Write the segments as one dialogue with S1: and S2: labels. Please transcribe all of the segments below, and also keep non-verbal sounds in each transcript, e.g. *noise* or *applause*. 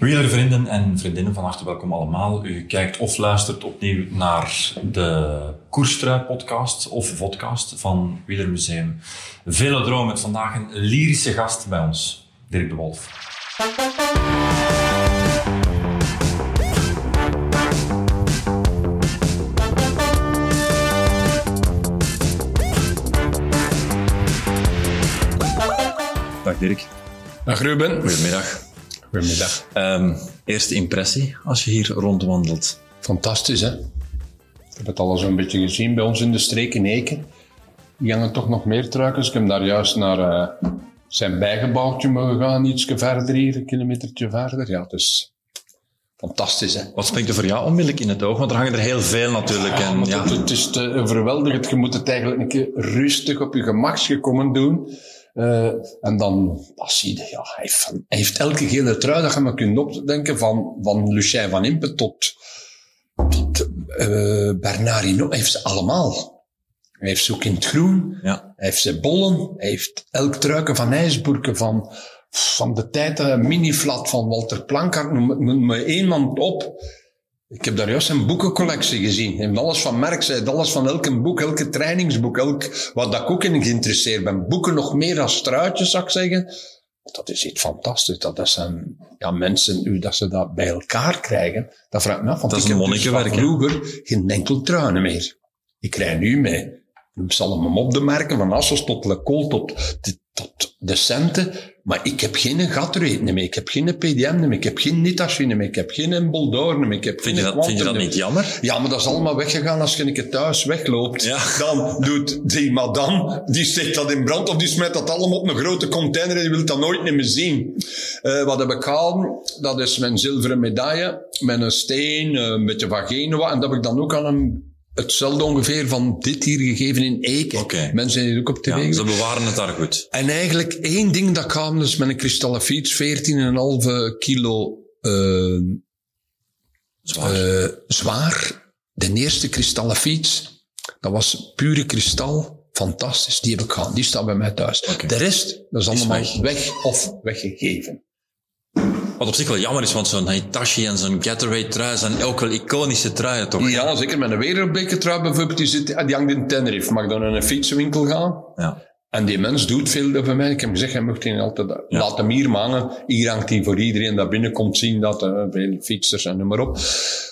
S1: Wielervrienden en vriendinnen, van harte welkom allemaal. U kijkt of luistert opnieuw naar de Koerstrui-podcast of vodcast van Wielermuseum Velodroom met vandaag een lyrische gast bij ons, Dirk de Wolf. Dag Dirk.
S2: Dag Ruben.
S1: Goedemiddag.
S2: Goedemiddag.
S1: Um, eerste impressie als je hier rondwandelt?
S2: Fantastisch, hè? Ik heb het al een beetje gezien bij ons in de streek in Eken. Die hangen toch nog meer truikens. Ik heb daar juist naar uh, zijn bijgebouwtje mogen gaan, ietsje verder hier, een kilometertje verder. Ja, dus fantastisch, hè?
S1: Wat springt er voor jou onmiddellijk in het oog? Want er hangen er heel veel natuurlijk.
S2: Ja, en, ja. Het, het, is te overweldigend. Je moet het eigenlijk een keer rustig op je gemaksje komen doen. Uh, en dan, dat zie je, ja, hij heeft, hij heeft elke gele trui, dat je maar kunt opdenken, van, van Lucien van Impe tot, tot uh, Bernard Hinault. Hij heeft ze allemaal. Hij heeft ze ook in het groen.
S1: Ja.
S2: Hij heeft ze bollen. Hij heeft elk truiken van IJsburken, van, van de tijd, uh, mini-flat van Walter Plankart, noem, noem me één man op. Ik heb daar juist een boekencollectie gezien. Heeft alles van Merck, hij heeft alles van elk boek, elke trainingsboek, elk, wat dat ik ook in geïnteresseerd ben. Boeken nog meer dan struitjes, zou ik zeggen. Dat is iets fantastisch. Dat zijn ja, mensen, nu dat ze dat bij elkaar krijgen. Dat vraagt me af. Want
S1: dat is
S2: ik
S1: een
S2: heb. Dus vroeger geen enkel truinen meer. Ik rij nu mee. Ik zal hem op de merken, van Assos tot Le Col tot, tot de centen. Maar ik heb geen gatrate meer, ik heb geen PDM meer, ik heb geen Nitachine meer, ik heb geen Boldor meer, ik heb
S1: vind je, dat, vind je dat niet jammer?
S2: Ja, maar dat is allemaal weggegaan als je een keer thuis wegloopt.
S1: Ja. *laughs*
S2: Dan doet die madame, die steekt dat in brand of die smijt dat allemaal op een grote container en die wil dat nooit meer zien. Uh, wat heb ik gehaald? Dat is mijn zilveren medaille, met een steen, een beetje van Genua, en dat heb ik dan ook aan een hetzelfde ongeveer van dit hier gegeven in Eken.
S1: Okay.
S2: Mensen zijn hier ook op tv.
S1: Ja, ze bewaren het daar goed.
S2: En eigenlijk één ding dat kwam, dus met een kristallen fiets, 14,5 kilo uh,
S1: zwaar.
S2: Uh, zwaar. De eerste kristallen fiets, dat was pure kristal. Fantastisch, die heb ik gehad. Die staat bij mij thuis.
S1: Okay.
S2: De rest, dat is allemaal
S1: weg.
S2: weg. of weggegeven.
S1: Wat op zich wel jammer is, want zo'n Hitachi en zo'n Gatorade trui zijn ook wel iconische truien, toch?
S2: Ja, zeker. Met een wereldbeker trui bijvoorbeeld, die, zit, die hangt in Tenerife. Mag dan naar een fietsenwinkel gaan.
S1: Ja.
S2: En die mens doet veel voor mij. Ik heb gezegd, hij mocht die altijd, ja. laat hem hier hangen. Hier hangt hij voor iedereen dat binnenkomt zien dat er veel fietsers en noem maar op.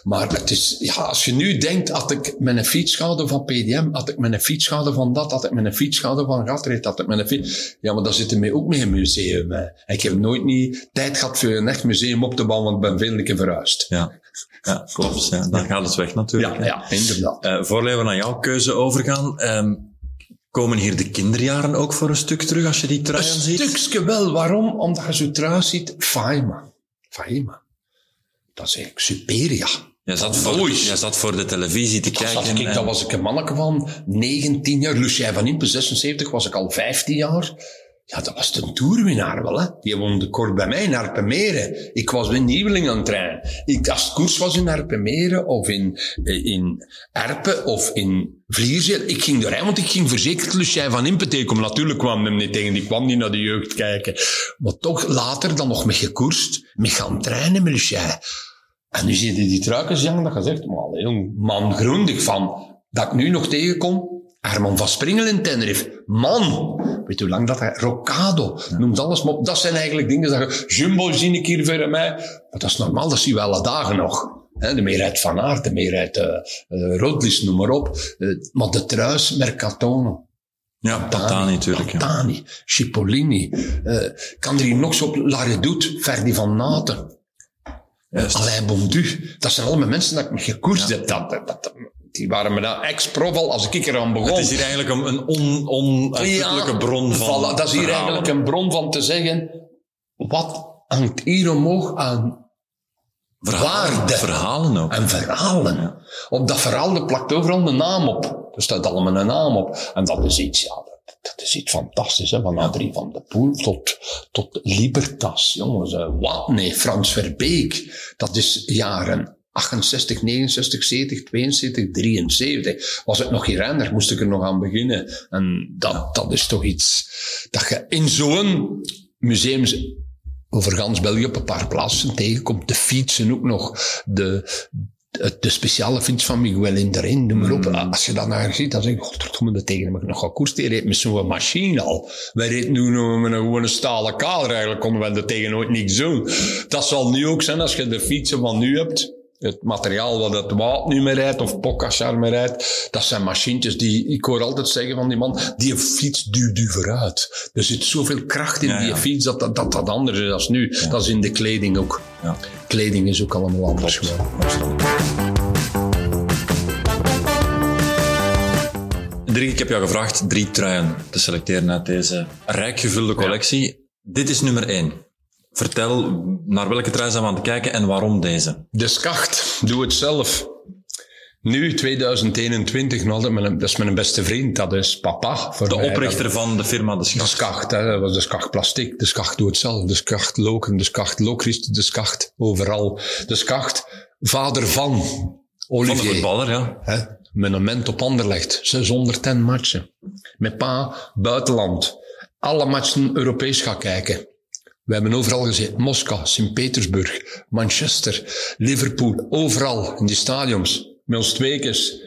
S2: Maar het is, ja, als je nu denkt, had ik met een fietsschade van PDM, had ik met een fietsschade van dat, had ik met een fietsschade van Gatred, had ik met een fiets... Ja, maar dat zit er mij ook mee in een museum. Hè. Ik heb nooit niet tijd gehad voor een echt museum op te bouwen, want ik ben veel keer verhuisd.
S1: Ja. Ja, klopt. Ja, dan gaat het weg natuurlijk.
S2: Ja, ja inderdaad.
S1: Uh, voordat we naar jouw keuze overgaan, um, Komen hier de kinderjaren ook voor een stuk terug als je die truien
S2: een
S1: ziet?
S2: Een stukje wel. Waarom? Omdat je zo trui ziet. Faima. Faima. Dat is eigenlijk Superia.
S1: Jij zat, voor, jij zat voor de televisie te
S2: dat
S1: kijken.
S2: Ik,
S1: en...
S2: Dat was ik een manneke van 19 jaar. Lucien van Impe, 76, was ik al 15 jaar. Ja, dat was de toerwinnaar wel, hè. Die woonde kort bij mij in Arpenmeren. Ik was in Nieuweling aan het trainen. Ik, als het koers was in Arpenmeren of in, in Erpen of in Vlierzeel, ik ging doorheen, want ik ging verzekerd Lucien van Impe tegenkomen. Natuurlijk kwam hem niet tegen, die kwam niet naar de jeugd kijken. Maar toch later dan nog met gekoerst, met gaan trainen met Lucien. En nu zie je die truikens hangen, dat je zegt, maar heel mangrondig van, dat ik nu nog tegenkom. Herman van Springel in Tenerife. Man! Weet je hoe lang dat hij... Rocado. Ja. Noemt alles maar op. Dat zijn eigenlijk dingen dat je... Jumbo zie ik hier voor mij. Maar dat is normaal, dat zien we alle dagen nog. He, de meerheid van Aert, de meerheid uh, uh, Rodlis, noem maar op. Uh, maar de truis, Mercatone.
S1: Ja, Pantani natuurlijk.
S2: Pantani, ja. Cipollini. kan er hier nog zo op Ferdi van Naten. Alain Bondu. Dat zijn allemaal mensen dat ik me gekoerst ja. heb. Dat, dat, dat, die waren me dan ex-prof al als ik eraan begon.
S1: Het is hier eigenlijk een onuitputtelijke on, bron van
S2: voilà, Dat is hier
S1: verhalen.
S2: eigenlijk een bron van te zeggen, wat hangt hier omhoog aan
S1: verhalen,
S2: waarde.
S1: Verhalen ook.
S2: En verhalen. Ja. Op dat verhaal er plakt overal een naam op. Er staat allemaal een naam op. En dat is iets, ja, dat, is iets fantastisch. Hè? Van Adrie van de Poel tot, tot Libertas. Jongens, uh, wat? Nee, Frans Verbeek. Dat is jaren 68, 69, 70, 72, 73. Was het nog renner, moest ik er nog aan beginnen. En dat, dat is toch iets dat je in zo'n museum over gans België op een paar plaatsen tegenkomt. De fietsen ook nog. De, de, de speciale fiets van Miguel Indurain, noem maar op.
S1: Mm.
S2: Als je dat naar ziet, dan zeg je, godverdomme, dat tegen heb ik nog koers. Die reed met zo'n machine al. Wij reden nu met een gewone stalen kader. Eigenlijk konden we er tegen nooit niks doen. Dat zal nu ook zijn als je de fietsen van nu hebt. Het materiaal wat het Wout nu meer rijdt, of Pogacar meer rijdt, dat zijn machientjes die, ik hoor altijd zeggen van die man, die fiets duwt u vooruit. Er zit zoveel kracht in
S1: Ja,
S2: die
S1: ja.
S2: fiets dat dat, dat dat anders is dan nu. Dat is in de kleding ook.
S1: Ja.
S2: Kleding is ook allemaal anders geworden.
S1: Dirk, ik heb jou gevraagd drie truien te selecteren uit deze rijk gevulde collectie. Dit is nummer één. Vertel naar welke trui zijn we aan het kijken en waarom deze.
S2: De skacht, doe het zelf. Nu, 2021, nog altijd mijn, dat is mijn beste vriend, dat is papa. Voor
S1: De
S2: mij.
S1: oprichter van de firma De
S2: De
S1: Schacht.
S2: skacht, hè, dat was de skacht plastic, de skacht doe het zelf, de skacht loken, de skacht lokrist, de skacht overal. De skacht, vader van
S1: Van
S2: Olivier.
S1: de voetballer, ja.
S2: Hè? Monument op Anderlecht. 610 matchen. Met pa buitenland. Alle matchen Europees gaan kijken. We hebben overal gezien. Moskou, Sint-Petersburg, Manchester, Liverpool. Overal in die stadions. Met ons tweekes.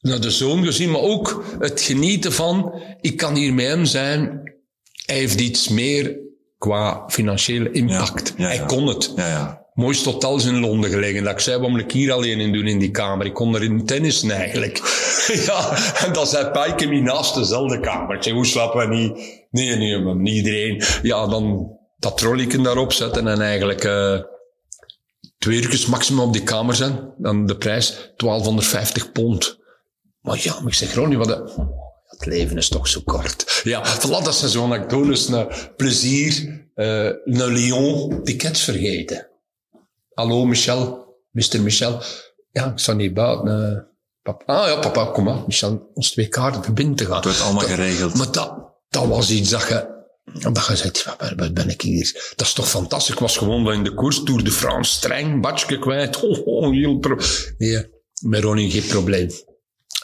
S2: Naar de zoon gezien, maar ook het genieten van... Ik kan hier met hem zijn. Hij heeft iets meer qua financiële impact.
S1: Ja, ja, ja.
S2: Hij kon het
S1: Ja, ja.
S2: mooiste hotels in Londen gelegen. Dat ik zei, moet ik hier alleen in doen in die kamer? Ik kon erin tennissen eigenlijk. *laughs* ja, en dan zei heb hier naast dezelfde kamer. Ik zei, hoe slapen we niet? Nee, nee, maar niet iedereen. Ja, dan dat trolleyken daarop zetten en eigenlijk eh twee uurtjes maximum op die kamer zijn. Dan de prijs 1250 pond. Maar ja, maar ik zeg, Ronnie, wat... de- Het leven is toch zo kort. Ja, voilà, dat zijn zo'n anekdotes. Een plezier, eh een Lyon, tickets vergeten. Hallo Michel, Mr. Michel. Ja, ik sta niet buiten. eh, papa. Ah ja, papa, kom maar. Michel, ons twee kaarten binnen te gaan.
S1: Het wordt allemaal
S2: Dat-
S1: geregeld.
S2: Maar dat, dat was iets dat je... Dat je zegt, waar, ben ik hier? Dat is toch fantastisch. Ik was gewoon in de koers, Tour de France, streng, badje kwijt. *laughs* Oh, oh, heel pro nee, met Ronnie geen probleem.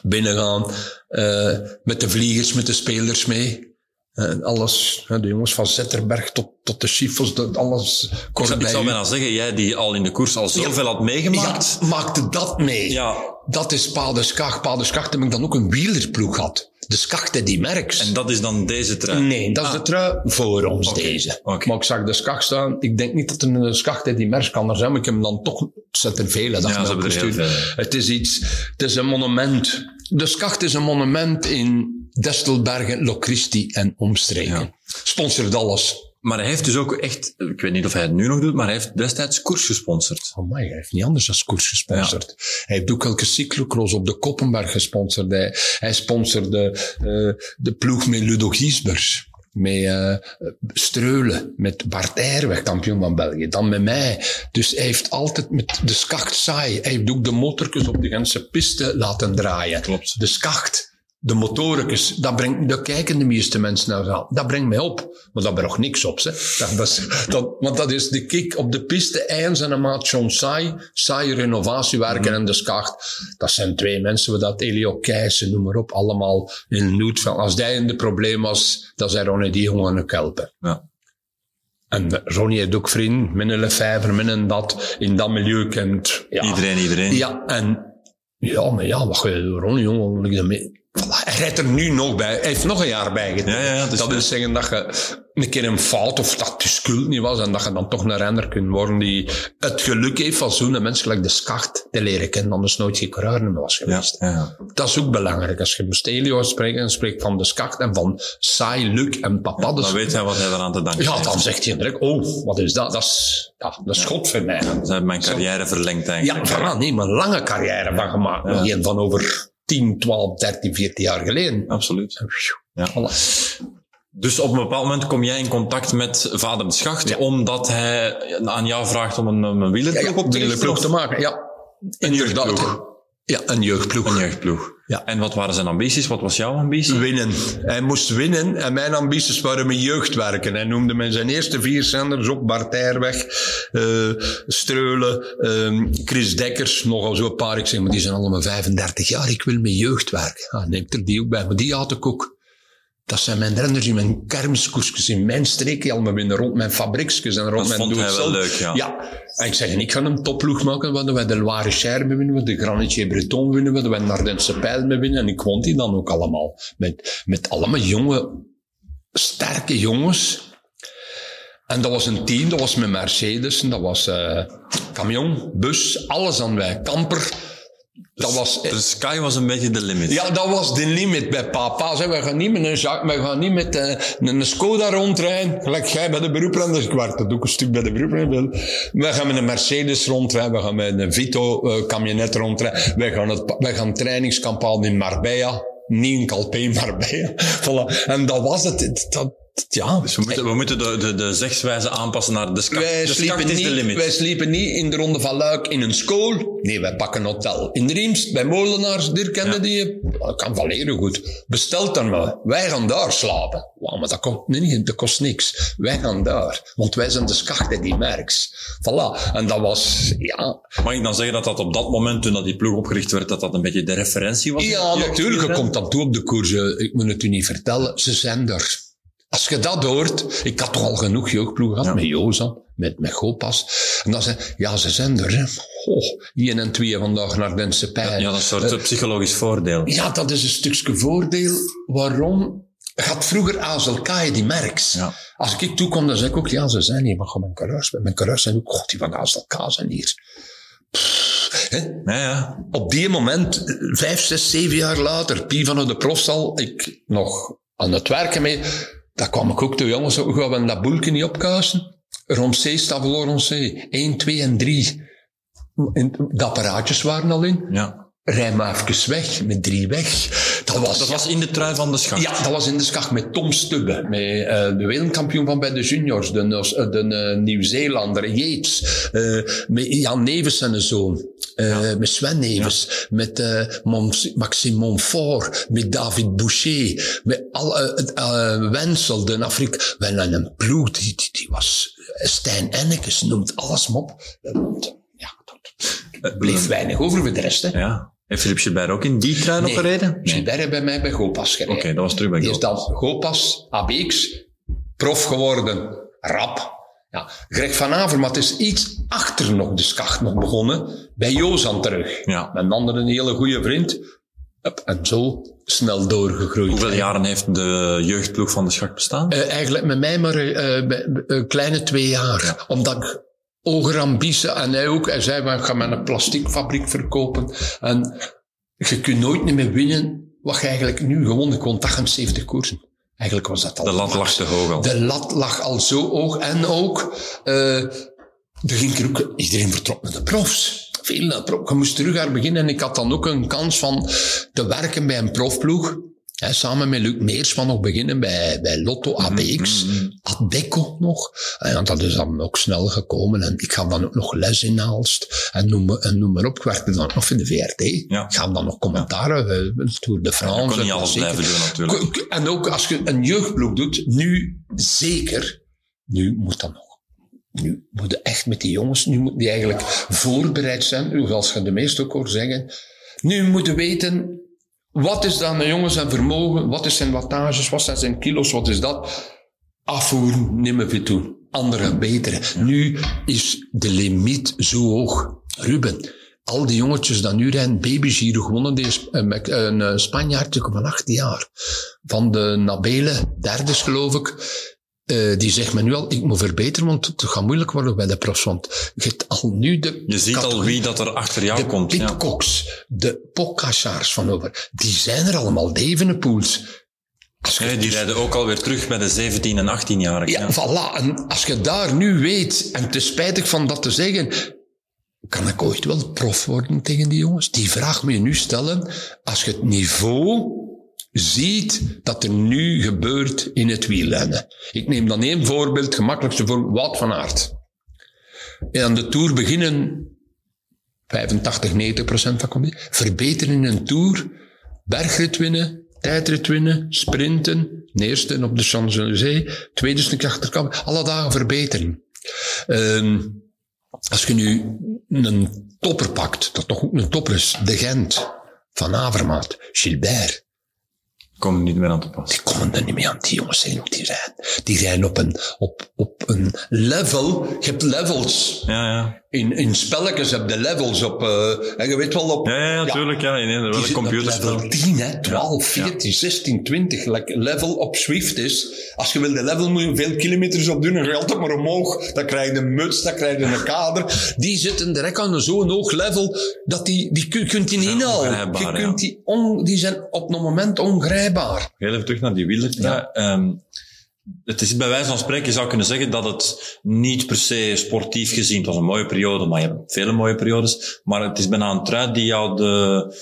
S2: Binnengaan, eh, met de vliegers, met de spelers mee. Eh, alles, de jongens van Zetterberg tot, tot de Schiffels, dat alles.
S1: Ik zou, ik zou bijna zeggen, jij die al in de koers al zoveel had meegemaakt.
S2: Ja, maakte dat mee.
S1: Ja.
S2: Dat is Pa de Skacht. Pa de Skacht heb ik dan ook een wielerploeg gehad. De Skacht die Merks.
S1: En dat is dan deze trui.
S2: Nee, dat is de trui voor ons, deze.
S1: oké.
S2: Maar ik zag de skacht staan. Ik denk niet dat er een skacht die merk kan er zijn, maar ik heb hem dan toch... Zet er vele. Dat
S1: Ja, er veel.
S2: Het is iets... Het is een monument. De skacht is een monument in Destelbergen, Locristi en omstreken.
S1: Ja.
S2: Sponsort alles.
S1: Maar hij heeft dus ook echt, ik weet niet of hij het nu nog doet, maar hij heeft destijds koers gesponsord.
S2: Oh my, hij heeft niet anders dan koers gesponsord. Hij heeft ook elke cyclocross op de Koppenberg gesponsord. Hij, hij sponsorde eh, de ploeg met Ludo Giesbers. Met eh Streulen, met Bart Eirweg, kampioen van België. Dan met mij. Dus hij heeft altijd met de skacht saai. Hij heeft ook de motorkes op de Gentse piste laten draaien.
S1: Klopt.
S2: De skacht. De motorkes, dat brengt, dat kijken de meeste mensen naar aan. Dat brengt mij op. Maar dat brengt niks op, hè. Dat, dat, want dat is de kick op de piste. Eind zijn een maat John saai. Saai renovatiewerken en de skacht. Dat zijn twee mensen, we dat Elio Keijsen, noem maar op. Allemaal in nood van. Als die in de probleem was, dan zijn Ronnie die jongen ook helpen.
S1: Ja.
S2: En Ronnie heeft ook vrienden, met een met een dat, in dat milieu kent. Ja.
S1: Iedereen, iedereen.
S2: Ja, en ja, maar ja, wat ga je doen, Ronnie, jongen? Hij rijdt er nu nog bij. Hij heeft nog een jaar bij gedaan.
S1: Ja, ja, ja, dus
S2: dat wil
S1: ja.
S2: zeggen dat je een keer een fout of dat de schuld niet was en dat je dan toch een renner kunt worden die het geluk heeft van zo'n mens gelijk de skacht te leren kennen, anders nooit geen coureur meer was
S1: Ja,
S2: geweest.
S1: ja, ja.
S2: Dat is ook belangrijk. Als je met Stelio spreekt en spreekt van de skacht en van saai, Luc en papa, dus,
S1: Dan weet hij wat hij eraan te danken
S2: ja,
S1: heeft.
S2: dan zegt hij direct, oh, wat is dat? Dat is, ja, dat is God voor mij.
S1: Ze hebben mijn carrière verlengd
S2: Ja,
S1: eigenlijk.
S2: voilà, nee, maar een lange carrière van gemaakt. Nog van over 10, 12, 13, 14 jaar geleden.
S1: Absoluut. Ja.
S2: Voilà.
S1: Dus op een bepaald moment kom jij in contact met vader de Schacht,
S2: Ja.
S1: omdat hij aan jou vraagt om een, een wielerploeg
S2: Ja,
S1: op te
S2: wielerploeg maken. Ja, inderdaad.
S1: jeugdploeg.
S2: Ja, een jeugdploeg.
S1: Een jeugdploeg.
S2: Ja.
S1: En wat waren zijn ambities? Wat was jouw ambitie?
S2: Winnen. Hij moest winnen en mijn ambities waren met jeugdwerken. Hij noemde met zijn eerste vier zenders op Bart Eirweg, eh, Streulen, ehm, Chris Dekkers, nogal zo een paar. Ik zeg, maar die zijn allemaal 35 jaar, ik wil met jeugd werken. Ah, neemt er die ook bij, maar die had ik ook. Dat zijn mijn renners in mijn kermiskoersjes, in mijn streekje, al maar binnen rond mijn fabrieksjes en rond
S1: Dat
S2: mijn
S1: vond hij wel leuk, ja.
S2: Ja. En ik zeg, ik ga een topploeg maken, waar we de Loire Cher winnen, waar de Granitier Breton winnen, we de Ardense Pijl winnen. En ik won die dan ook allemaal. Met, met allemaal jonge, sterke jongens. En dat was een team, dat was met Mercedes, dat was eh camion, bus, alles aan wij. Kamper. Dat was,
S1: De sky was een beetje de limit.
S2: ja, dat was de limit bij papa. Zeg, we gaan niet met een, Jacques, we gaan niet met eh, een, een Skoda rondrijden. Gelijk jij bij de beroeprenners. Ik werd dat ook een stuk bij de beroeprenners. We gaan met een Mercedes rondrijden. We gaan met een Vito eh rondrijden. Wij gaan, het, wij gaan trainingskamp in Marbella. Niet in Calpe, *laughs* Marbella. Voilà. En dat was het. Het- Dat, ja.
S1: Dus we moeten, we moeten de, de, de zegswijze aanpassen naar de skat.
S2: Wij
S1: de
S2: sliepen,
S1: de
S2: niet,
S1: limit.
S2: wij sliepen niet in de Ronde van Luik in een school. Nee, wij pakken een hotel. In Riemst, bij Molenaars, Dirk kende die. Dat kan wel heel goed. Bestelt dan maar. Wij gaan daar slapen. Wauw, maar dat, komt, nee, nee, dat kost niks. Wij gaan daar. Want wij zijn de schachten die merks. Voilà. En dat was, ja...
S1: Mag ik dan zeggen dat dat op dat moment, toen dat die ploeg opgericht werd, dat dat een beetje de referentie was?
S2: Ja, natuurlijk. Je komt dan toe op de koers. Ik moet het u niet vertellen. Ze zijn er. Als je dat hoort, ik had toch al genoeg jeugdploegen gehad, met Jozan, met, met Gopas. En dan zei ja, ze zijn er. Hè. Oh, 1 en 2 vandaag naar Dense Pijn.
S1: Ja, dat is een soort eh, psychologisch voordeel.
S2: Ja, dat is een stukje voordeel. Waarom? Gaat vroeger Azelkaai die merks.
S1: Ja.
S2: Als ik toekom, dan zeg ik ook, ja, ze zijn hier, maar gewoon mijn coureurs. Mijn coureurs zijn ook, god, die van Azelkaai zijn hier. Pff, hè?
S1: Ja, ja.
S2: Op die moment, vijf, zes, zeven jaar later, Pie van de Profstal, ik nog aan het werken mee, daar kwam ik ook toe, jongens, hoe gaan we dat boelke niet opkuisen? Roncé, Stavelo Roncé, 1, 2 en 3. De apparaatjes waren al in.
S1: ja.
S2: Rij maar even weg, met drie weg. Dat was,
S1: Dat was in de trui van de schacht.
S2: ja, dat was in de schacht met Tom Stubbe, met eh, de wereldkampioen van bij de juniors, de, eh, de eh, Nieuw-Zeelander, Yates, eh, met Jan Neves en zoon, eh, met Sven Neves, met Mons- Maxime Montfort, met David Boucher, met al, eh, eh, Wensel, de Afrika. We hadden een ploeg, die, die, die was Stijn Ennekes, noemt alles maar op. Ja, er bleef weinig over voor de rest, hè.
S1: Ja. Heeft Philippe Gilbert ook in die trui nog
S2: Nee.
S1: gereden?
S2: Gilbert heeft bij mij bij Gopas gereden.
S1: Oké, dat was terug bij
S2: Die is dan Gopas, ABX, prof geworden, rap. Ja, Greg van Avermaet is iets achter nog de schacht nog begonnen, bij Jozan terug.
S1: Ja.
S2: Met een andere een hele goede vriend. En zo snel doorgegroeid.
S1: Hoeveel jaren heeft de jeugdploeg van de schacht bestaan?
S2: Eh, eigenlijk met mij maar eh, bij- een kleine twee jaar. Omdat ik ambitie, en hij ook, hij zei, "Maar ik ga met een plasticfabriek verkopen. En je kunt nooit niet meer winnen wat je eigenlijk nu gewonnen kon, 78 koersen. Eigenlijk was dat al.
S1: De lat lag te hoog al.
S2: De lat lag al zo hoog. En ook, eh er ging ook, iedereen vertrok naar de profs. Veel naar de prof. Je moest terug gaan beginnen. En ik had dan ook een kans van te werken bij een profploeg. Samen met Luc Meers van nog beginnen bij, bij Lotto ABX. Adecco nog. En ja, dat is dan ook snel gekomen. En ik ga dan ook nog les in Aalst. En noem, maar- en noem maar op. Ik werkte dan nog voor de VRT.
S1: Ja.
S2: Ik ga dan nog commentaren. eh, Tour de France.
S1: Je kon niet alles blijven doen natuurlijk.
S2: En ook als je een jeugdploeg doet, nu zeker, nu moet dat nog. Nu moeten echt met die jongens, nu moeten die eigenlijk voorbereid zijn, zoals je de meeste ook hoort zeggen. Nu moeten weten, wat is dan de jongens zijn vermogen, wat is zijn wattages, wat zijn zijn kilo's, wat is dat? Afvoeren, meer veel doen. Andere betere. Nu is de limiet zo hoog. Ruben, al die jongetjes dat nu rijden, Baby Giro gewonnen, die is een, Mex- een eh, Spanjaardje van 18 jaar. Van de Nabele, derde geloof ik. Eh, die zegt me nu al, ik moet verbeteren, want het gaat moeilijk worden bij de profs. Want je hebt al nu de...
S1: Je ziet al wie dat er achter jou
S2: de
S1: komt. Ja.
S2: Pitcocks, de Pocassaars van over, die zijn er allemaal, de Evenepoels. Als je
S1: Nee, die rijden ook alweer terug bij de 17 en 18-jarigen.
S2: Ja, voilà. En als je daar nu weet, en is spijtig van dat te zeggen, kan ik ooit wel prof worden tegen die jongens? Die vraag moet je nu stellen. Als je het niveau ziet dat er nu gebeurt in het wielrennen. Ik neem dan één voorbeeld, gemakkelijkste voor Wout van Aert. En aan de Tour beginnen 85, 90 procent van komt Verbeteren in een Tour, bergrit winnen, tijdrit winnen, sprinten, eerste op de Champs-Élysées, tweede stuk achterkant, alle dagen verbetering. Ehm, als je nu een topper pakt, dat toch ook een topper is, de Gent, Van Avermaat, Gilbert,
S1: Komen niet meer aan te pas.
S2: Die komen er niet meer aan. Die jongens zijn ook die rijden. Die rijden op een, op, op een level. Je hebt levels.
S1: Ja, ja.
S2: In, in spelletjes heb je levels op, uh, en je weet wel op...
S1: Ja, ja, natuurlijk. Ja, in een computerspel.
S2: level 10, hè, 12, 14, 16, 20. Like level op Swift is. Als je wil de level moet je veel kilometers op doen. Ga je altijd maar omhoog. Dan krijg je een muts, dan krijg je een kader. Die zitten direct aan zo'n hoog level. Dat die, die kun- kunt die niet inhalen. Je
S1: ja.
S2: kunt die, on, die zijn op een moment ongrijpbaar.
S1: Heel even terug naar die wielertrui. Ehm, het is bij wijze van spreken, je zou kunnen zeggen dat het niet per se sportief gezien, het was een mooie periode, maar je hebt vele mooie periodes, maar het is bijna een trui die jou de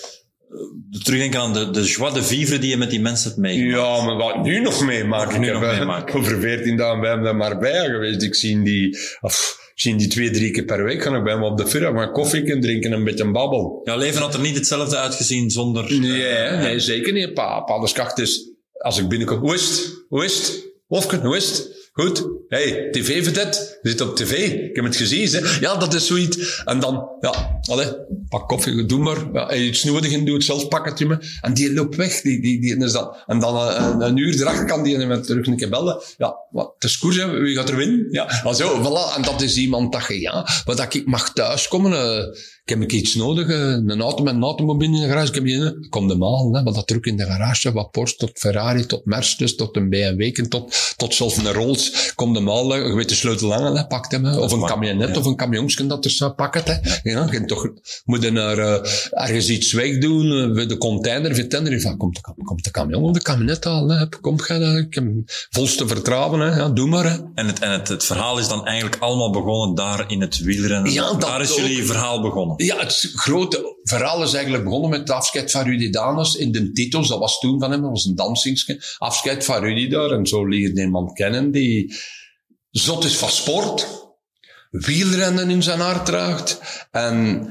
S1: terugdenken aan de, de joie de vivre die je met die mensen hebt meegemaakt.
S2: Ja, maar wat ik nu nog meemaak.
S1: Nu
S2: ik heb, eh,
S1: meemaken.
S2: Over 14 dagen bij hem naar Marbella geweest. Ik zie die, of, ik zie die twee, drie keer per week. Ga ik bij hem op de fira maar koffie kunnen drinken en een beetje babbel.
S1: Jouw leven had er niet hetzelfde uitgezien zonder...
S2: Nee, hè? nee, zeker niet. Pa, pa, de skacht is, als ik binnenkom, hoe is het? Hoe is het? Wolfken, hoe is het? Goed. Hey, tv verdet. Zit op tv. Ik heb het gezien. Hè? Ja, dat is zoiets. En dan, ja, allee, pak koffie, doe maar. Ja, je iets nodig en doe het zelf, pak het je me. En die loopt weg. Die, die, die is dan, en dan eh, een, uur erachter kan die hem terug een keer bellen. Ja, wat, het is koers, hè. wie gaat er winnen? Ja, ah, zo, voilà. En dat is iemand dat je, ja, wat dat ik mag thuiskomen. ik heb ik iets nodig, eh, een auto met een automobiel in de garage. Ik heb die, eh, kom de maal, hè, wat dat druk in de garage, wat Porsche tot Ferrari, tot Mercedes, tot een BMW, tot, tot zelfs een Rolls. Kom de maal, hè, je weet de sleutel hangen, hè, pak hem, hè, of een camionet,
S1: ja.
S2: of een camionsken dat er zou pakken. Hè. Ja, je toch, moet je naar, eh, ergens iets wegdoen, eh, bij de container, vertender, van, komt de, komt de camion of de camionet al, hè, kom, ga, ik heb volste vertrouwen, hè, ja, doe maar. Hè.
S1: En, het, en het, het verhaal is dan eigenlijk allemaal begonnen daar in het wielrennen.
S2: Ja,
S1: daar is
S2: ook.
S1: jullie verhaal begonnen.
S2: Ja, het grote verhaal is eigenlijk begonnen met het afscheid van Rudy Danes in de titels. Dat was toen van hem, dat was een dansingsje. Afscheid van Rudy daar. En zo leerde je iemand kennen die zot is van sport, wielrennen in zijn hart draagt en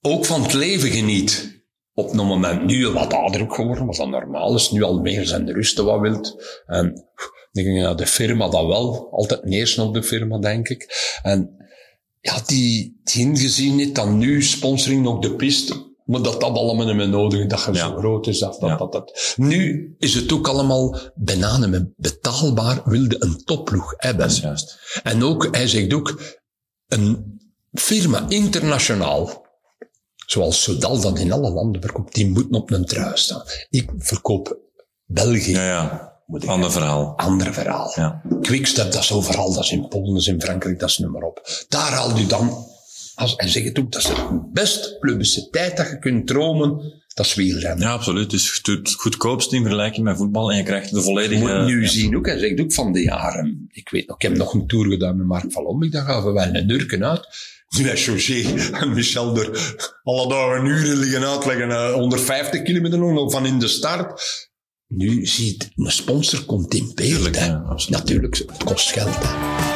S2: ook van het leven geniet. Op een moment nu wat ouder geworden, wat dan normaal is. Nu al meer zijn rusten wat wilt. En ik denk naar de firma dat wel. Altijd eerst op de firma, denk ik. En ja, die, die ingezien heeft dan nu sponsoring nog de piste. Maar dat dat allemaal niet meer nodig is, dat je
S1: Ja.
S2: zo groot is. Dat, dat,
S1: Ja.
S2: dat, dat. Nu is het ook allemaal bananen met betaalbaar wilde een topploeg hebben.
S1: Dat is juist.
S2: En ook, hij zegt ook, een firma internationaal, zoals Sodal dat in alle landen verkoopt, die moet op een trui staan. Ik verkoop België.
S1: Ja, ja.
S2: Moet ik
S1: Ander verhaal.
S2: Ander verhaal.
S1: Ja.
S2: Quickstep, dat is overal. Dat is in Polen, dat is in Frankrijk, dat is nummer op. Daar haal je dan, als, en zeg het ook, dat is de best publiciteit dat je kunt dromen, dat is wielrennen.
S1: Ja, absoluut. Het is het goedkoopst in vergelijking met voetbal en je krijgt de
S2: Je
S1: volledige...
S2: moet nu
S1: ja.
S2: zien ook, en zegt ook van de jaren, ik weet nog, ik heb nog een tour gedaan met Mark van Lombik, daar gaven we wel een nurken uit. Nu is José en Michel er alle dagen uren liggen uitleggen, eh, 150 kilometer nog van in de start. Nu ziet een sponsor komt in beeld.
S1: Tuurlijk,
S2: hè.
S1: ja, absoluut.
S2: Natuurlijk, het kost geld. Hè.